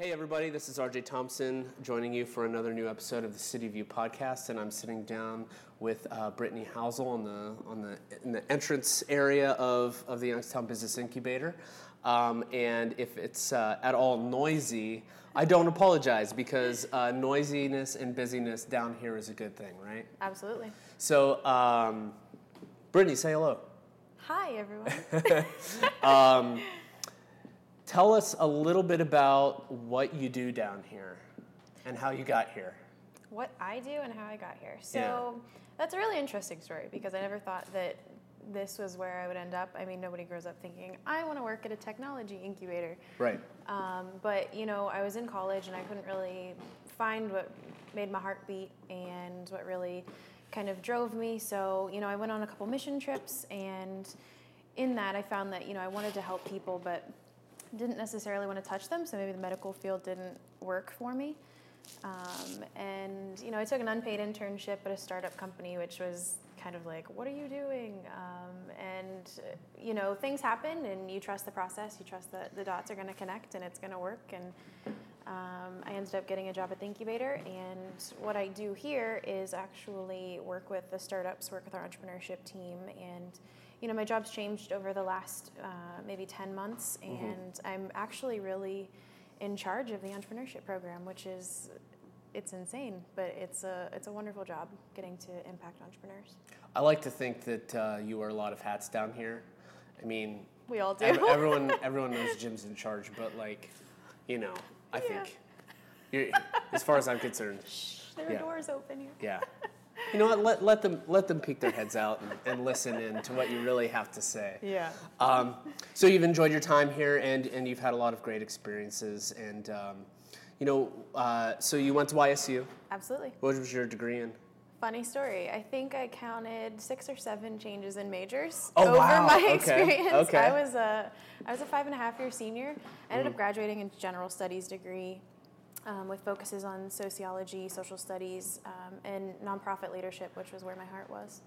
Hey, everybody, this is RJ Thompson joining you for another new episode of the City View podcast. And I'm sitting down with uh, Brittany Housel on the, on the, in the entrance area of, of the Youngstown Business Incubator. Um, and if it's uh, at all noisy, I don't apologize because uh, noisiness and busyness down here is a good thing, right? Absolutely. So, um, Brittany, say hello. Hi, everyone. Tell us a little bit about what you do down here and how you got here. what I do and how I got here. So Yeah. that's a really interesting story because I never thought that this was where I would end up. I mean, nobody grows up thinking, I want to work at a technology incubator. Right. Um, but, you know, I was in college and I couldn't really find what made my heart beat and what really kind of drove me. So, you know, I went on a couple mission trips and in that I found that, you know, I wanted to help people, but didn't necessarily want to touch them. So maybe the medical field didn't work for me. Um, and, you know, I took an unpaid internship at a startup company, which was kind of like, what are you doing? Um, and, you know, things happen and you trust the process, you trust that the dots are going to connect and it's going to work. And um, I ended up getting a job at the incubator. And what I do here is actually work with the startups, work with our entrepreneurship team. And, you know, my job's changed over the last uh, maybe 10 months. And I'm actually really in charge of the entrepreneurship program, which is it's insane, but it's a it's a wonderful job getting to impact entrepreneurs. I like to think that uh, you wear a lot of hats down here. I mean, We all do. ev- everyone everyone knows Jim's in charge, but like, you know, I Yeah. think, as far as I'm concerned, there are yeah. doors open here. yeah. You know what? Let, let them let them peek their heads out and, and listen in to what you really have to say. Yeah. Um, so you've enjoyed your time here, and, and you've had a lot of great experiences. And um, you know, uh, so you went to YSU. Absolutely. What was your degree in? Funny story. I think I counted six or seven changes in majors Oh, over wow. my Okay. experience. Okay. I was a I was a five and a half year senior. I ended Mm-hmm. up graduating in general studies degree. Um, with focuses on sociology, social studies, um, and nonprofit leadership, which was where my heart was.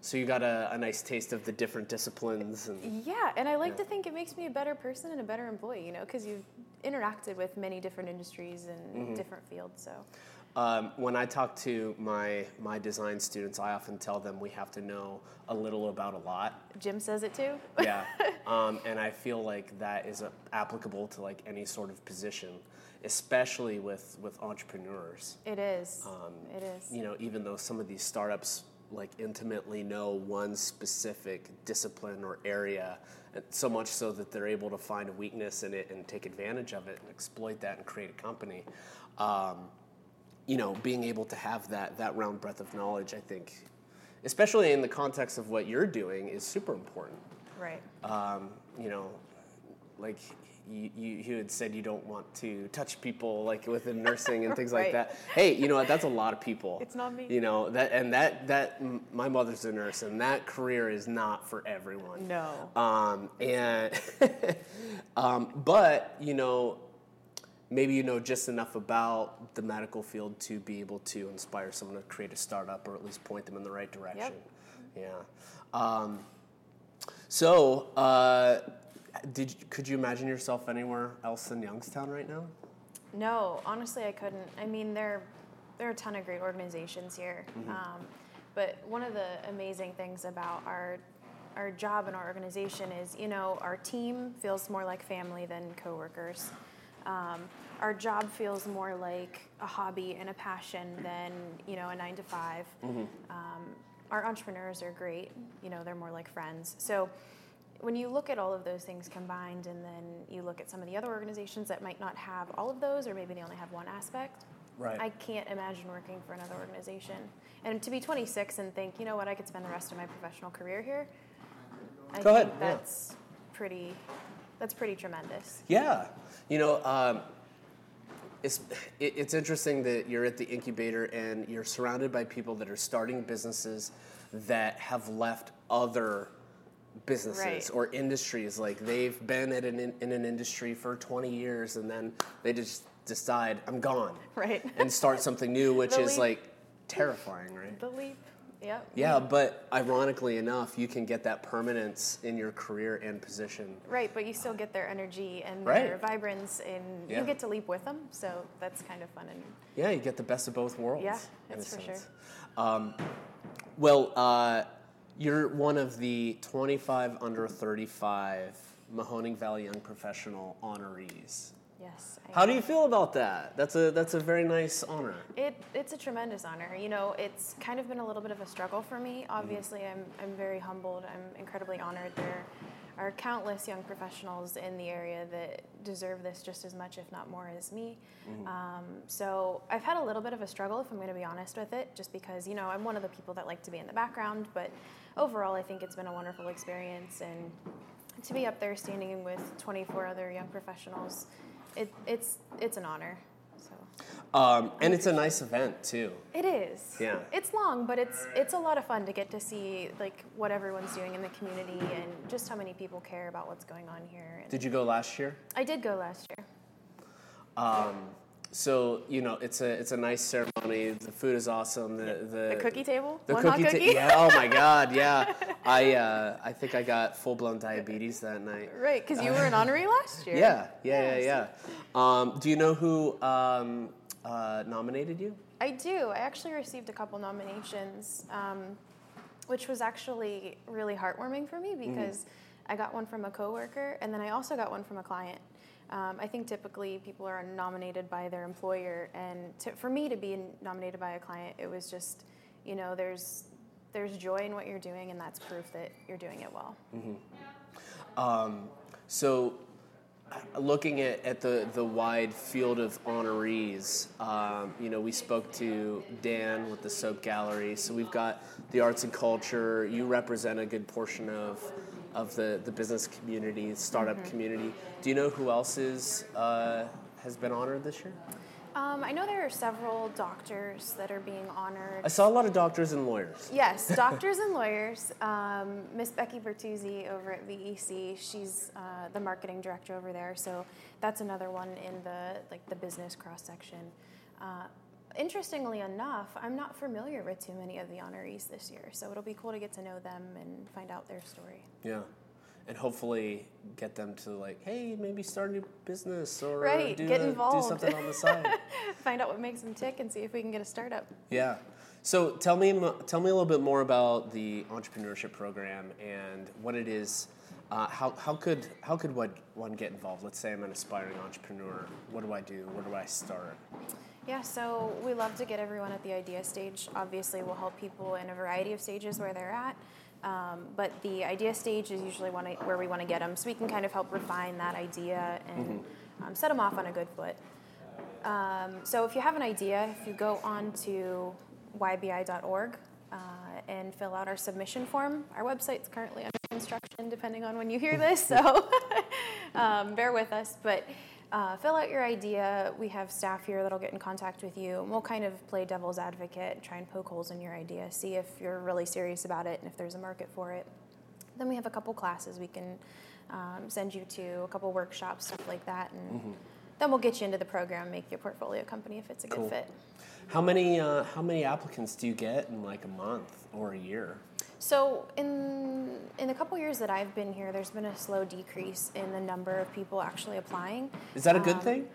So you got a, a nice taste of the different disciplines, and Yeah, and I like to think it makes me a better person and a better employee, you know, because you've interacted with many different industries and Mm-hmm. different fields. So, Um, when I talk to my my design students, I often tell them we have to know a little about a lot. Jim says it too. Yeah, um, and I feel like that is applicable to like any sort of position, especially with with entrepreneurs. It is. Um, it is. You know, even though some of these startups like intimately know one specific discipline or area, so much so that they're able to find a weakness in it and take advantage of it and exploit that and create a company. Um, you know, being able to have that that round breadth of knowledge, I think, especially in the context of what you're doing, is super important. Right. Um, you know, like you, you, you had said you don't want to touch people like within nursing and things like that. Hey, you know what? That's a lot of people. It's not me. You know that, and that that m- my mother's a nurse, and that career is not for everyone. No. Um, and um, but you know, maybe you know just enough about the medical field to be able to inspire someone to create a startup or at least point them in the right direction. Yeah. Um, so, uh, did could you imagine yourself anywhere else in Youngstown right now? No, honestly, I couldn't. I mean, there, there are a ton of great organizations here. Mm-hmm. Um, but one of the amazing things about our, our job and our organization is, you know, our team feels more like family than coworkers. Um, our job feels more like a hobby and a passion than, you know, a nine to 5 Mm-hmm. Um, our entrepreneurs are great. You know, they're more like friends. So when you look at all of those things combined and then you look at some of the other organizations that might not have all of those or maybe they only have one aspect Right. i can't imagine working for another organization. And to be 26 and think you know what? I could spend the rest of my professional career here i Go ahead, yeah. that's pretty that's pretty tremendous. Yeah, you know, um, it's it, it's interesting that you're at the incubator and you're surrounded by people that are starting businesses that have left other businesses Right. or industries. Like they've been at an, in, in an industry for 20 years and then they just decide I'm gone, Right. and start something new, which is leap. like terrifying, right? the leap Yep. Yeah, but ironically enough, you can get that permanence in your career and position. Right, but you still get their energy and Right. their vibrance, and Yeah. you get to leap with them. So that's kind of fun. And Yeah, you get the best of both worlds. Yeah, that's for sure. sense. Um, well, uh, you're one of the 25 under 35 Mahoning Valley Young Professional honorees. yes. I How do you feel about that? That's a that's a very nice honor. It, it's a tremendous honor. You know, it's kind of been a little bit of a struggle for me. Mm-hmm. Obviously, I'm, I'm very humbled. I'm incredibly honored. There are countless young professionals in the area that deserve this just as much, if not more, as me. Um, so I've had a little bit of a struggle, if I'm going to be honest with it, just because, you know, I'm one of the people that like to be in the background. But overall, I think it's been a wonderful experience. And to be up there standing with 24 other young professionals, it, it's, it's an honor. Um, and it's a nice event too. It is. Yeah. It's long, but it's it's a lot of fun to get to see like what everyone's doing in the community and just how many people care about what's going on here. And Did you go last year? I did go last year. Um, so you know, it's a it's a nice ceremony. The food is awesome. The the, The cookie table, The one cookie, hot ta- yeah. Oh my God, yeah. I uh, I think I got full blown diabetes that night. right, because you were an honoree last year. Yeah, yeah, yeah, yeah. Um, do you know who um, uh, nominated you? I do. I actually received a couple nominations, um, which was actually really heartwarming for me because I got one from a coworker and then I also got one from a client. Um, I think typically people are nominated by their employer, and to, for me to be nominated by a client, it was just, you know, there's there's joy in what you're doing, and that's proof that you're doing it well. Um, so, looking at, at the, the wide field of honorees, um, you know, we spoke to Dan with the Soap Gallery. So we've got the arts and culture. You represent a good portion of of the, the business community, startup community. Do you know who else is uh, has been honored this year? Um, I know there are several doctors that are being honored. I saw a lot of doctors and lawyers. Yes, doctors and lawyers. Um, Miss Becky Bertuzzi over at VEC, she's uh, the marketing director over there. So that's another one in the like the business cross section. Uh, interestingly enough, I'm not familiar with too many of the honorees this year, so it'll be cool to get to know them and find out their story. Yeah. And hopefully get them to like, hey, maybe start a new business or Right, do, get a- do involved. something on the side. find out what makes them tick and see if we can get a startup. yeah. So tell me, tell me a little bit more about the entrepreneurship program and what it is. Uh, how, how could how could one get involved? Let's say I'm an aspiring entrepreneur. What do I do? Where do I start? Yeah, so we love to get everyone at the idea stage. Obviously, we'll help people in a variety of stages where they're at. Um, but the idea stage is usually one where we want to get them, so we can kind of help refine that idea and um, set them off on a good foot. Um, so if you have an idea, if you go on to ybi.org uh, and fill out our submission form, our website's currently under construction, depending on when you hear this, so um, bear with us. But uh, fill out your idea. We have staff here that'll get in contact with you, and we'll kind of play devil's advocate try and poke holes in your idea, see if you're really serious about it and if there's a market for it. Then we have a couple classes we can um, send you to, a couple workshops, stuff like that, and then we'll get you into the program, make your portfolio company if it's a good fit. How many uh, how many applicants do you get in like a month or a year? So in in the couple years that I've been here, there's been a slow decrease in the number of people actually applying. Is that a good Um, thing?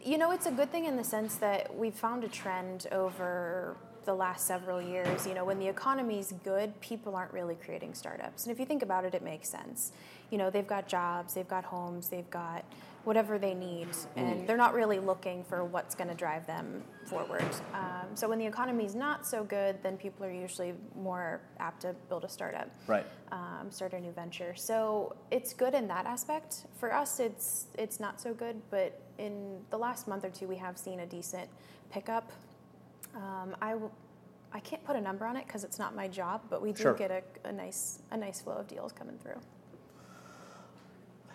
You know, it's a good thing in the sense that we've found a trend over the last several years. You know, when the economy's good, people aren't really creating startups. And if you think about it, it makes sense. You know, they've got jobs, they've got homes, they've got whatever they need, and they're not really looking for what's going to drive them forward. Um, so when the economy is not so good, then people are usually more apt to build a startup Right. um, start a new venture. So it's good in that aspect. For us, it's it's not so good, but in the last month or two, we have seen a decent pickup. Um, I I can't put a number on it because it's not my job, but we do Sure. get a, a nice a nice flow of deals coming through.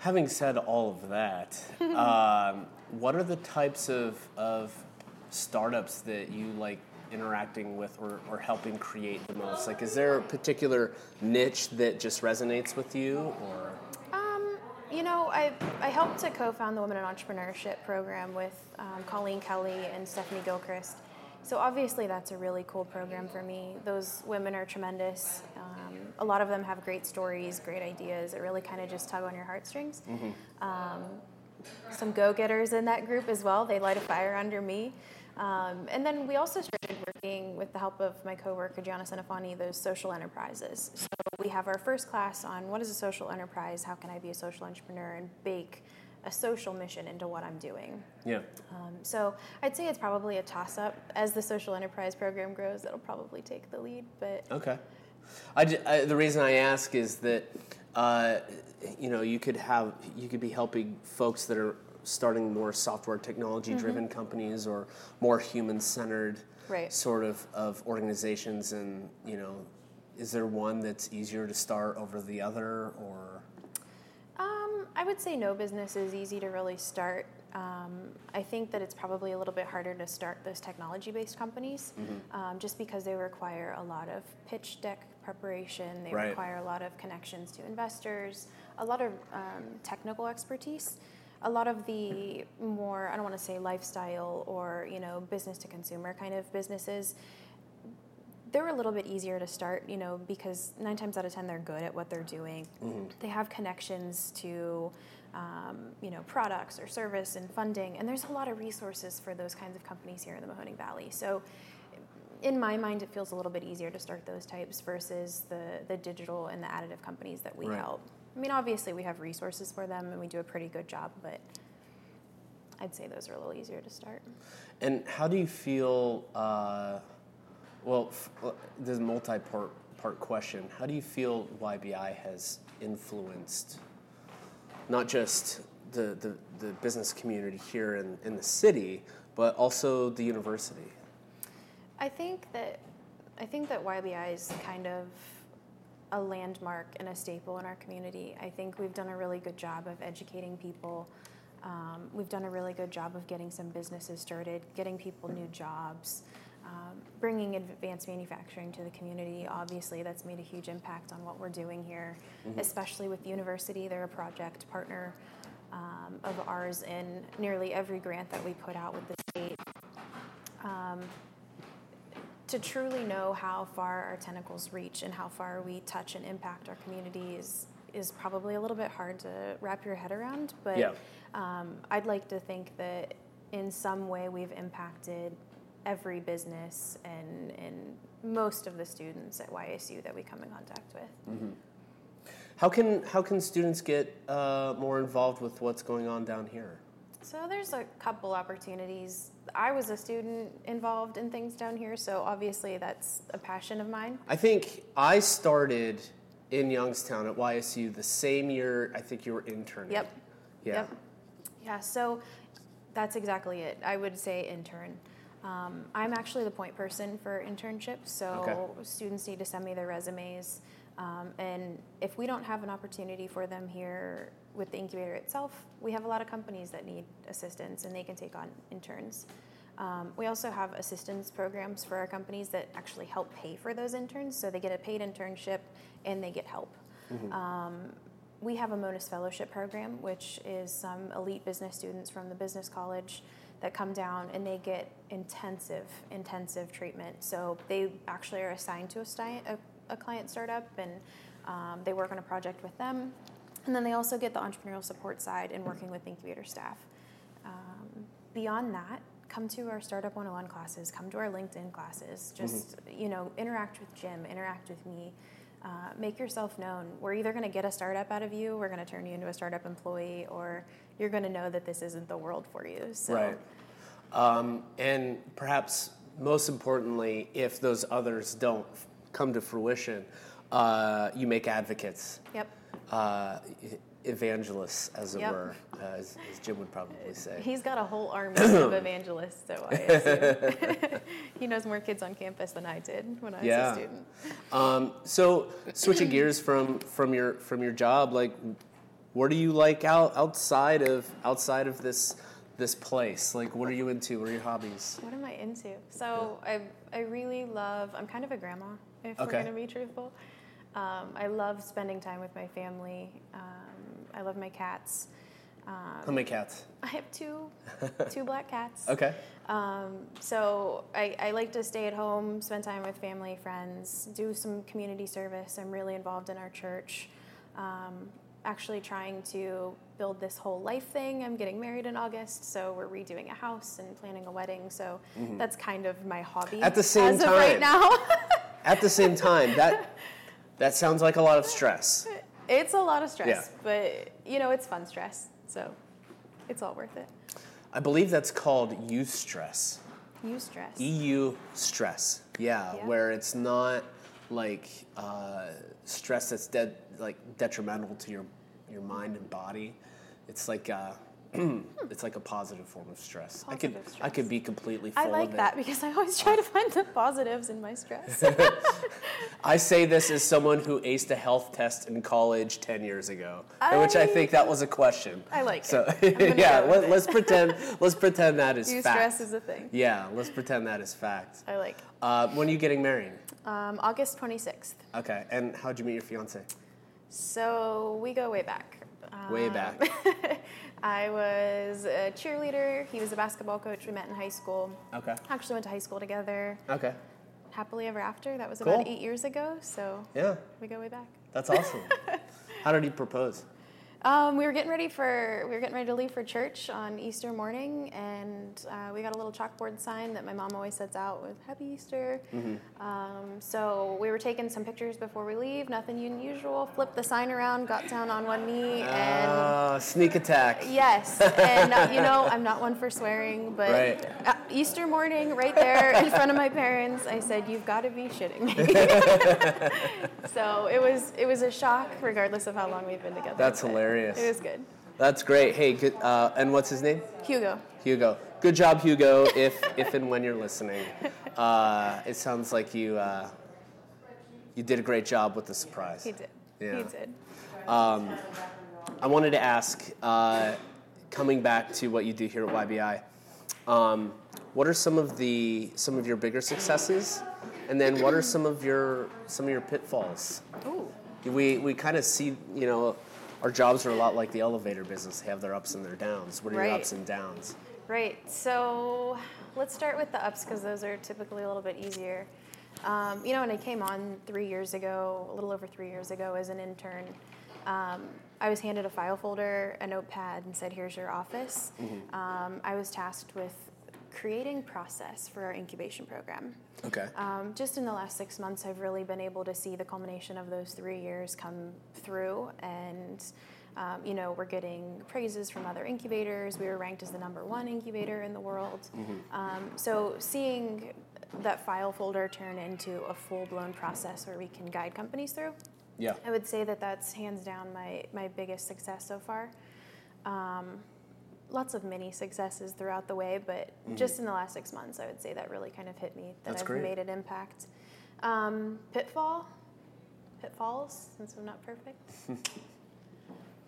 Having said all of that, um, what are the types of, of startups that you like interacting with or, or helping create the most? Like, is there a particular niche that just resonates with you, or Um, you know, I, I helped to co-found the Women in Entrepreneurship program with um, Colleen Kelly and Stephanie Gilchrist. So obviously that's a really cool program for me. Those women are tremendous. Um, a lot of them have great stories, great ideas. It really kind of just tug on your heartstrings. Um, some go-getters in that group as well. They light a fire under me. Um, and then we also started working with the help of my coworker Gianna Senafani, those social enterprises. So we have our first class on what is a social enterprise, how can I be a social entrepreneur, and bake a social mission into what I'm doing. Yeah. Um, so I'd say it's probably a toss-up. As the social enterprise program grows, it'll probably take the lead. But Okay. I, I- the reason I ask is that uh, you know you could have you could be helping folks that are starting more software technology driven companies or more human centered Right. sort of, of organizations and you know is there one that's easier to start over the other or I would say no business is easy to really start. Um, I think that it's probably a little bit harder to start those technology based companies um, just because they require a lot of pitch deck preparation, they Right. require a lot of connections to investors, a lot of um, technical expertise. A lot of the more, I don't want to say lifestyle or, you know, business to consumer kind of businesses, they're a little bit easier to start, you know, because nine times out of ten they're good at what they're doing. They have connections to, um, you know, products or service and funding, and there's a lot of resources for those kinds of companies here in the Mahoning Valley. So, in my mind, it feels a little bit easier to start those types versus the the digital and the additive companies that we Right. help. I mean, obviously we have resources for them and we do a pretty good job, but I'd say those are a little easier to start. And how do you feel? Uh, well, f- this multi-part part question. How do you feel YBI has influenced not just the, the, the business community here in, in the city, but also the university? I think that I think that YBI is kind of a landmark and a staple in our community. I think we've done a really good job of educating people. Um, we've done a really good job of getting some businesses started, getting people new jobs, um, bringing advanced manufacturing to the community. Obviously, that's made a huge impact on what we're doing here, especially with the university. They're a project partner um, of ours in nearly every grant that we put out with the state. Um, to truly know how far our tentacles reach and how far we touch and impact our communities is, is probably a little bit hard to wrap your head around. But Yeah. um, I'd like to think that in some way we've impacted every business and, and most of the students at YSU that we come in contact with. How can how can students get uh, more involved with what's going on down here? So there's a couple opportunities. I was a student involved in things down here, so obviously that's a passion of mine. I think I started in Youngstown at YSU the same year I think you were interning. Yep. Yeah. Yep. Yeah, so that's exactly it. I would say intern. Um, I'm actually the point person for internships, so Okay. students need to send me their resumes. Um, and if we don't have an opportunity for them here with the incubator itself, we have a lot of companies that need assistance and they can take on interns. Um, we also have assistance programs for our companies that actually help pay for those interns, so they get a paid internship and they get help. Um, we have a MONUS Fellowship program, which is some elite business students from the business college that come down and they get intensive, intensive treatment. So they actually are assigned to a, sti- a, a client startup and um, they work on a project with them. And then they also get the entrepreneurial support side and working with incubator staff. Um, beyond that, come to our Startup 101 classes, come to our LinkedIn classes, just, you know, interact with Jim, interact with me. Uh, make yourself known. We're either going to get a startup out of you, we're going to turn you into a startup employee, or you're going to know that this isn't the world for you. So, Right. Um, and perhaps most importantly, if those others don't f- come to fruition, uh, you make advocates, Yep. uh, evangelists, as it Yep. were, uh, as, as Jim would probably say. He's got a whole army of evangelists at YSU. he knows more kids on campus than I did when I was Yeah. a student. Um, so switching gears from from your from your job, like, what are you like out outside of outside of this this place? Like, what are you into? What are your hobbies? What am I into? So I, I really love. I'm kind of a grandma, if Okay. we're gonna be truthful. Um, I love spending time with my family. Um, I love my cats. How many cats? I have two, two black cats. Okay. Um, so I, I like to stay at home, spend time with family, friends, do some community service. I'm really involved in our church. Um, actually trying to build this whole life thing. I'm getting married in August, so we're redoing a house and planning a wedding. So that's kind of my hobby Mm-hmm. At the same of right now. At the same time, that that sounds like a lot of stress. it's a lot of stress, Yeah. but you know it's fun stress, so it's all worth it. I believe that's called youth stress. You stress. EU stress. Yeah, Yeah. where it's not like uh, stress that's dead like detrimental to your your mind and body. It's like uh, it's like a positive form of stress. I could Positive I could be completely full I like that because I always try to find the positives in my stress. I say this as someone who aced a health test in college 10 years ago, in which I I- think that was a question. I like so, it. Yeah, let, let's pretend let's pretend that is You fact. stress is a thing. yeah, let's pretend that is fact. I like. Uh, when are you getting married? Um, August 26th. Okay, and how'd you meet your fiance? So we go way back. Way Um, back. I was a cheerleader. He was a basketball coach. We met in high school. Okay. Actually went to high school together. Okay. Happily ever after. That was about eight years ago. So Yeah, we go way back. that's awesome. How did he propose? Um, we were getting ready for we were getting ready to leave for church on Easter morning, and uh, we got a little chalkboard sign that my mom always sets out with "Happy Easter." Um, so we were taking some pictures before we leave. Nothing unusual. Flipped the sign around, got down on one knee, and Uh, sneak attack. yes. And uh, you know, I'm not one for swearing, but Right. uh, Easter morning, right there in front of my parents, I said, "You've got to be shitting me." so it was it was a shock, regardless of how long we've been together. That's but hilarious. It was good. That's great. Hey, good, uh, and what's his name? Hugo. Hugo. Good job, Hugo. If if and when you're listening, uh, it sounds like you uh, you did a great job with the surprise. He did. Yeah. He did. I wanted to ask, uh, coming back to what you do here at YBI, um, what are some of the some of your bigger successes, and then what are some of your some of your pitfalls? Ooh. We we kind of see, you know, our jobs are a lot like the elevator business. They have their ups and their downs. What are your ups and downs? Right. So let's start with the ups because those are typically a little bit easier. Um, you know, when I came on three years ago, a little over three years ago, as an intern, um, I was handed a file folder, a notepad, and said, "Here's your office." Um, I was tasked with creating process for our incubation program. Okay. Um, just in the last six months, I've really been able to see the culmination of those three years come through. And, um, you know, we're getting praises from other incubators. We were ranked as the number one incubator in the world. Um, so seeing that file folder turn into a full blown process where we can guide companies through, Yeah. I would say that that's hands down my, my biggest success so far. Um, lots of mini successes throughout the way, but just in the last six months, I would say that really kind of hit me that That's I've great. made an impact. Um, pitfall, pitfalls, since I'm not perfect.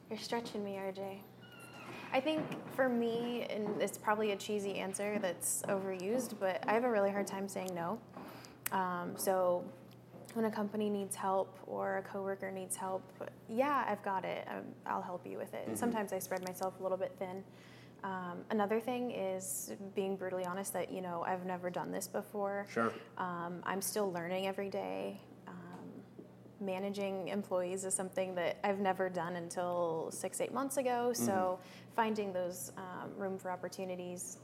You're stretching me, RJ. I think for me, and it's probably a cheesy answer that's overused, but I have a really hard time saying no. Um, so when a company needs help or a coworker needs help, yeah, I've got it. Um, I'll help you with it. Sometimes I spread myself a little bit thin. Um, another thing is being brutally honest that you know I've never done this before. Sure. Um, I'm still learning every day. Um, managing employees is something that I've never done until six, eight months ago. So finding those um, room for opportunities,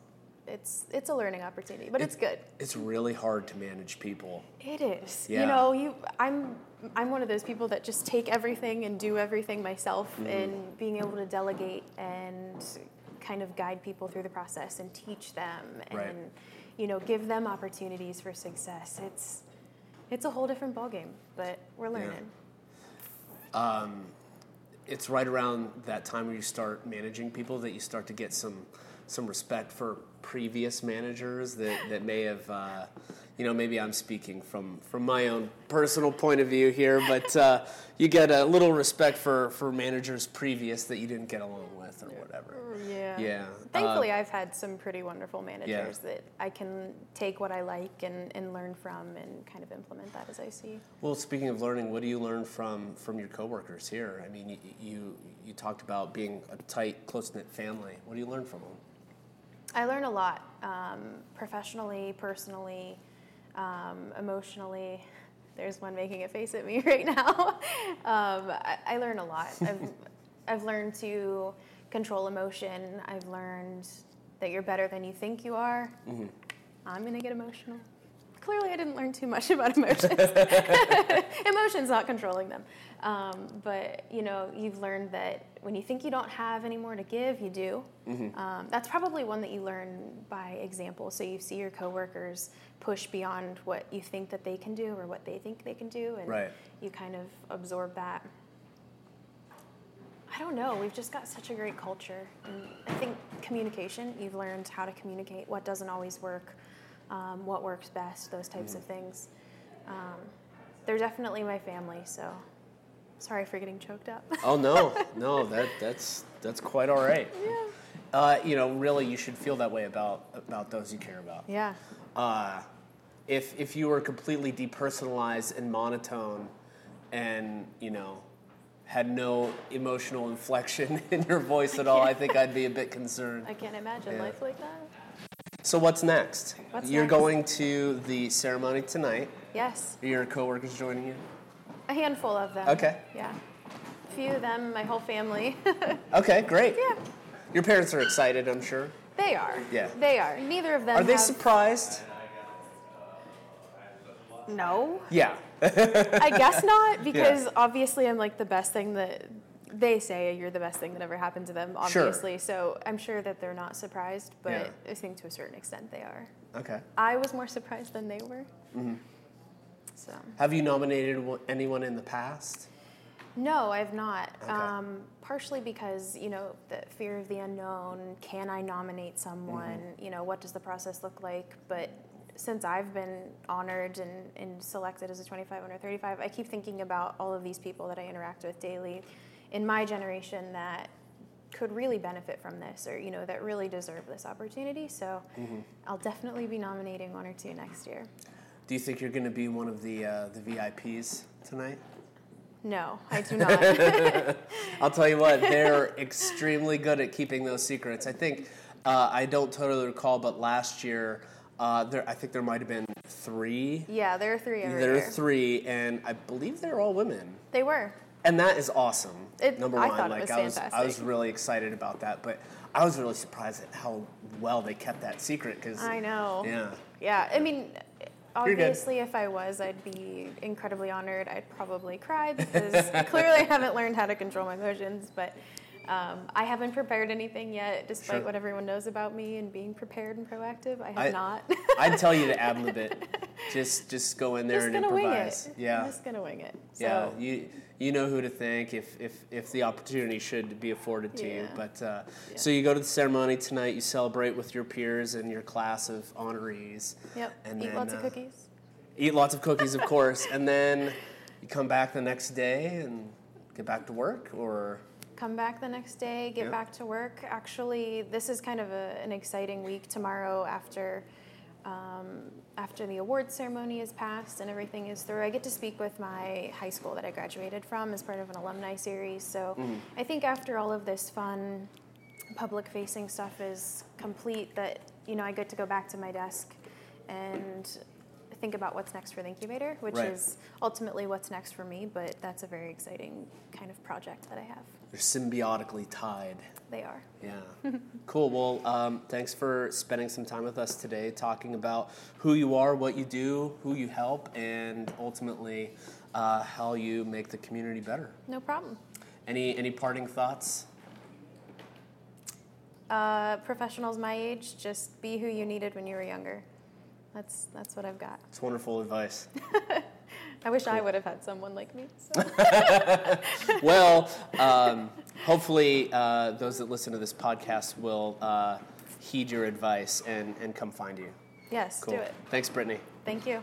it's it's a learning opportunity, but it's good. It's really hard to manage people. It is. Yeah. You know, you I'm I'm one of those people that just take everything and do everything myself and being able to delegate and kind of guide people through the process and teach them and Right. you know, give them opportunities for success. It's it's a whole different ballgame, but we're learning. Um, it's right around that time where you start managing people that you start to get some some respect for previous managers that, that may have, uh, you know, maybe I'm speaking from, from my own personal point of view here, but uh, you get a little respect for, for managers previous that you didn't get along with or whatever. Yeah. Yeah. Thankfully, Uh, I've had some pretty wonderful managers that I can take what I like and, and learn from and kind of implement that as I see. Well, speaking of learning, what do you learn from from your coworkers here? I mean, you you, you talked about being a tight, close knit family. What do you learn from them? I learn a lot um, professionally, personally, um, emotionally. There's one making a face at me right now. um, I, I learn a lot. I've, I've learned to control emotion. I've learned that you're better than you think you are. I'm going to get emotional. Clearly, I didn't learn too much about emotions. Emotions, not controlling them. Um, but you know, you've learned that when you think you don't have any more to give, you do. Um, that's probably one that you learn by example. So you see your coworkers push beyond what you think that they can do or what they think they can do, and Right. you kind of absorb that. I don't know. We've just got such a great culture, and I think communication. You've learned how to communicate. What doesn't always work, um, what works best, those types of things. Um, they're definitely my family. So, sorry for getting choked up. Oh no, no, that that's that's quite all right. yeah. Uh, you know, really, you should feel that way about about those you care about. Yeah. Uh, if if you were completely depersonalized and monotone, and you know, had no emotional inflection in your voice at all, I think I'd be a bit concerned. I can't imagine Yeah. life like that. So what's next? What's You're next? going to the ceremony tonight. Yes. Are your coworkers joining you? A handful of them. Okay. Yeah. A few of them, my whole family. Okay, great. yeah. Your parents are excited, I'm sure. They are. Yeah. They are. Neither of them Are they have- surprised? No. Yeah. I guess not, because obviously I'm like the best thing that they say you're the best thing that ever happened to them, Sure. obviously. So I'm sure that they're not surprised, but Yeah. I think to a certain extent they are. Okay. I was more surprised than they were. Mm-hmm. So Have you nominated anyone in the past? no, I've not. Okay. Um, partially because you know the fear of the unknown. Can I nominate someone? Mm-hmm. You know, what does the process look like? But since I've been honored and, and selected as a 25 under 35, I keep thinking about all of these people that I interact with daily in my generation that could really benefit from this or you know that really deserve this opportunity so Mm-hmm. i'll definitely be nominating one or two next year Do you think you're going to be one of the uh, the VIPs tonight? no i do not I'll tell you what, they're extremely good at keeping those secrets. I think uh, I don't totally recall, but last year, uh, there I think there might have been three. yeah there are three There are three, and I believe they're all women. they were And that is awesome. It- number I one, like was I was, I was really excited about that, but I was really surprised at how well they kept that secret. Because i know yeah, yeah i mean. Obviously if i was i'd be incredibly honored i'd probably cry because clearly i haven't learned how to control my emotions but um, I haven't prepared anything yet, despite Sure. what everyone knows about me and being prepared and proactive. I have I- not. I'd tell you to ad lib it. Just just go in there just and gonna wing improvise. it. Yeah. I'm just gonna wing it. So, Yeah, you you know who to thank if if, if the opportunity should be afforded to you. But uh, Yeah. so you go to the ceremony tonight. You celebrate with your peers and your class of honorees. Yep. And Eat then, lots of uh, cookies. Eat lots of cookies, of course, and then you come back the next day and get back to work, or Come back the next day, get Yeah. back to work. Actually, this is kind of a, an exciting week tomorrow after. Um, after the award ceremony is passed and everything is through, I get to speak with my high school that I graduated from as part of an alumni series. So I think after all of this fun public facing stuff is complete, that you know I get to go back to my desk and think about what's next for the incubator, which Right. is ultimately what's next for me. But that's a very exciting kind of project that I have. they're symbiotically tied. They are. Yeah. cool. Well, um, thanks for spending some time with us today, talking about who you are, what you do, who you help, and ultimately uh, how you make the community better. No problem. Any any parting thoughts? Uh, professionals my age, just be who you needed when you were younger. That's that's what I've got. It's wonderful advice. I wish I would have had someone like me. So. well, um, hopefully, uh, those that listen to this podcast will uh, heed your advice and, and come find you. Yes, Cool. do it. Thanks, Brittany. Thank you.